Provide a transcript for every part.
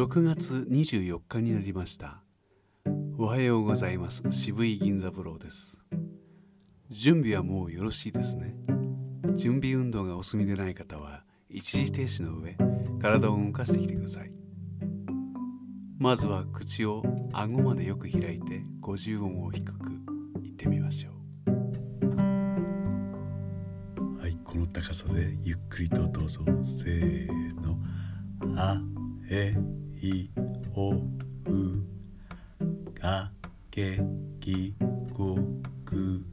6月24日になりました。おはようございます。渋い銀座風呂です。準備はもうよろしいですね。準備運動がお済みでない方は一時停止の上体を動かしてきてください。まずは口を顎までよく開いて50音を低く言ってみましょう。はいこの高さでゆっくりとどうぞ。せーの。あえ。いおうかけきごく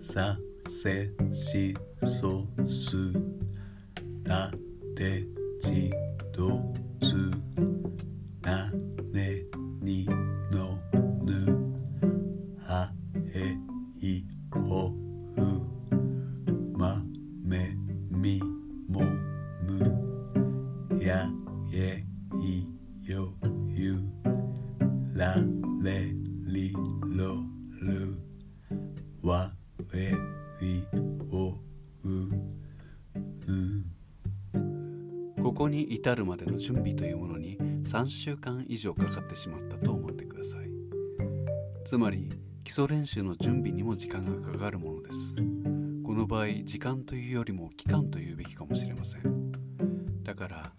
させしそす。たてちどつなわえいおうここに至るまでの準備というものに3週間以上かかってしまったと思ってください。つまり基礎練習の準備にも時間がかかるものです。この場合時間というよりも期間というべきかもしれません。だから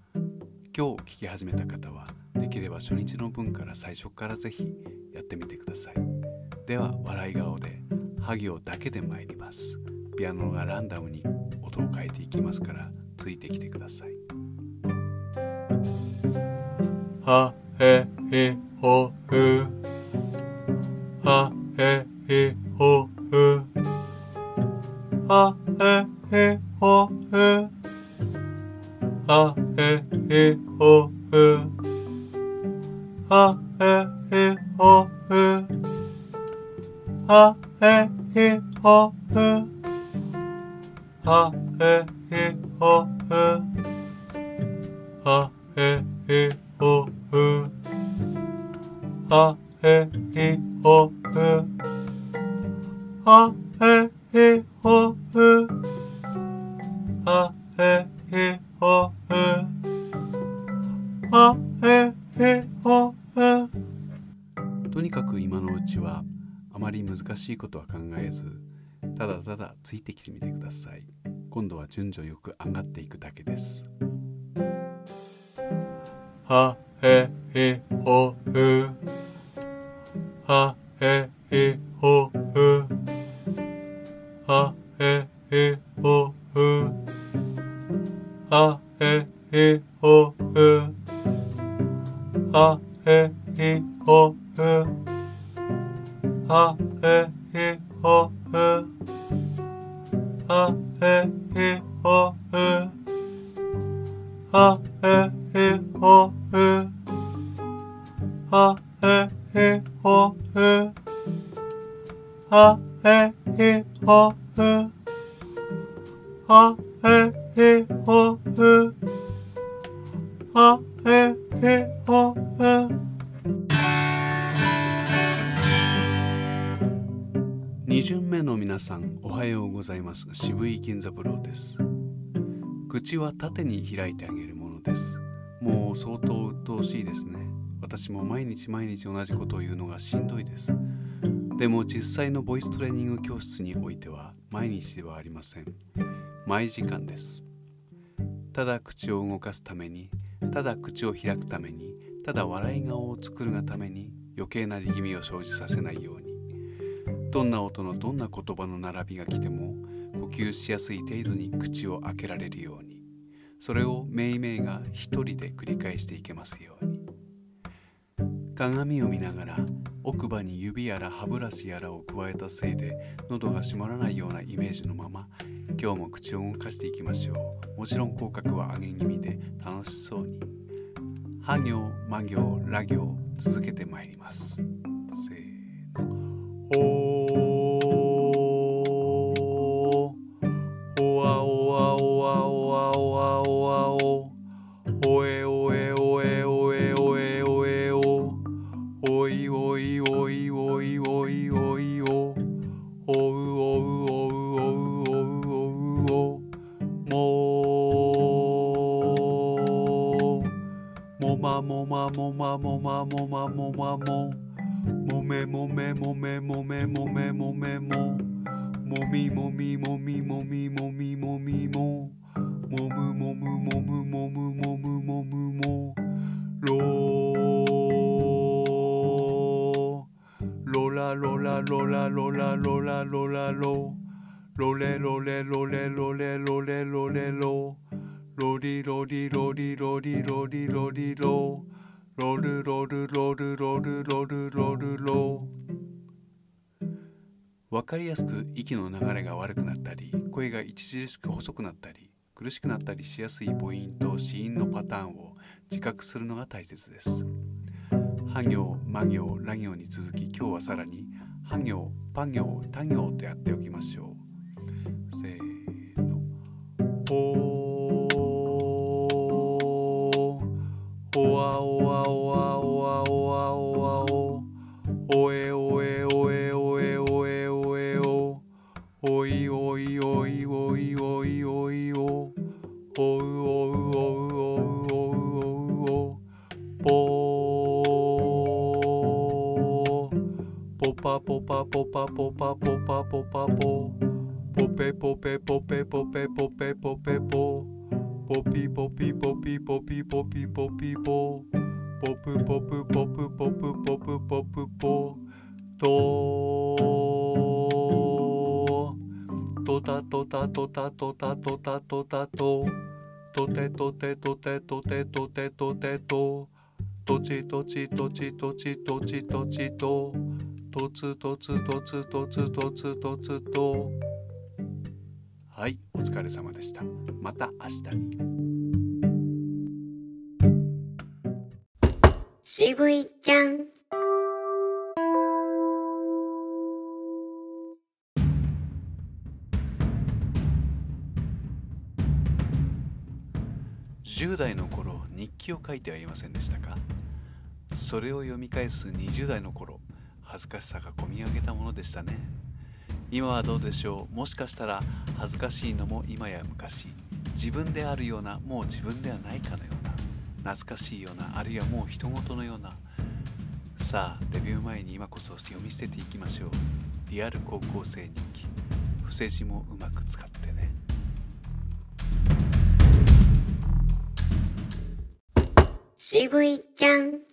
今日聞き始めた方はできれば初日の分から最初からぜひやってみてください。では笑い顔でハ行だけで参ります。ピアノがランダムに音を変えていきますからついてきてください。はへへほふはへへほふはへ 히허흐 하헤 히허흐 하헤 히허흐 하헤 히허흐 하헤 히허흐 ことは考えずただただついてきてみてください。今度は順序よく上がっていくだけです。はへへほふはへへほふ o e a e i o e a e i o e a e i o e a e i o e a e i o e a e i o e 2巡目の皆さんおはようございます渋い銀座風呂です。口は縦に開いてあげるものです。もう相当鬱陶しいですね。私も毎日毎日同じことを言うのがしんどいです。でも実際のボイストレーニング教室においては毎日ではありません。毎時間です。ただ口を動かすためにただ口を開くためにただ笑い顔を作るがために余計な力みを生じさせないように。どんな音のどんな言葉の並びが来ても呼吸しやすい程度に口を開けられるようにそれをめいめいが一人で繰り返していけますように。鏡を見ながら奥歯に指やら歯ブラシやらを加えたせいで喉が閉まらないようなイメージのまま今日も口を動かしていきましょう。もちろん口角は上げ気味で楽しそうに。は行ま行ら行続けてまいります。まもまもまもまももめもめもめもめもめもめももみもみもみもみもみもみももむもむもむもむもむもむもろロラロラロラロラロラロラロロレロレロレロレロレロレロロリロリロリロリロリロリロロルロルロルロルロルロルロわかりやすく息の流れが悪くなったり声が著しく細くなったり苦しくなったりしやすい母音と子音のパターンを自覚するのが大切です。ハ行、マ行、ラ行に続き今日はさらにハ行、パ行、タ行とやっておきましょう。せーの。わおわおわおわおわおわおおえおえおえおえおえおえおおいおいおいおいおいおいおおうおうおうおうおうおうおぽポパポパポパポパポパポパポポペポペポペポペポペポペポポピポピポピポピポピポピポポプポプポプポプポプポプポととたとたとたとたとたとたととてとてとてとてとてとてととちとちとちとちとちとちととつとつとつとつとつとつとはい、お疲れ様でした。また明日に。渋いちゃん。10代の頃日記を書いてはいませんでしたか？それを読み返す20代の頃恥ずかしさがこみ上げたものでしたね。今はどうでしょう？もしかしたら恥ずかしいのも今や昔。自分であるようなもう自分ではないかのような。懐かしいような。あるいはもう人事のような。さあデビュー前に今こそ読み捨てていきましょう。リアル高校生日記。伏せ字もうまく使ってね。渋いちゃん。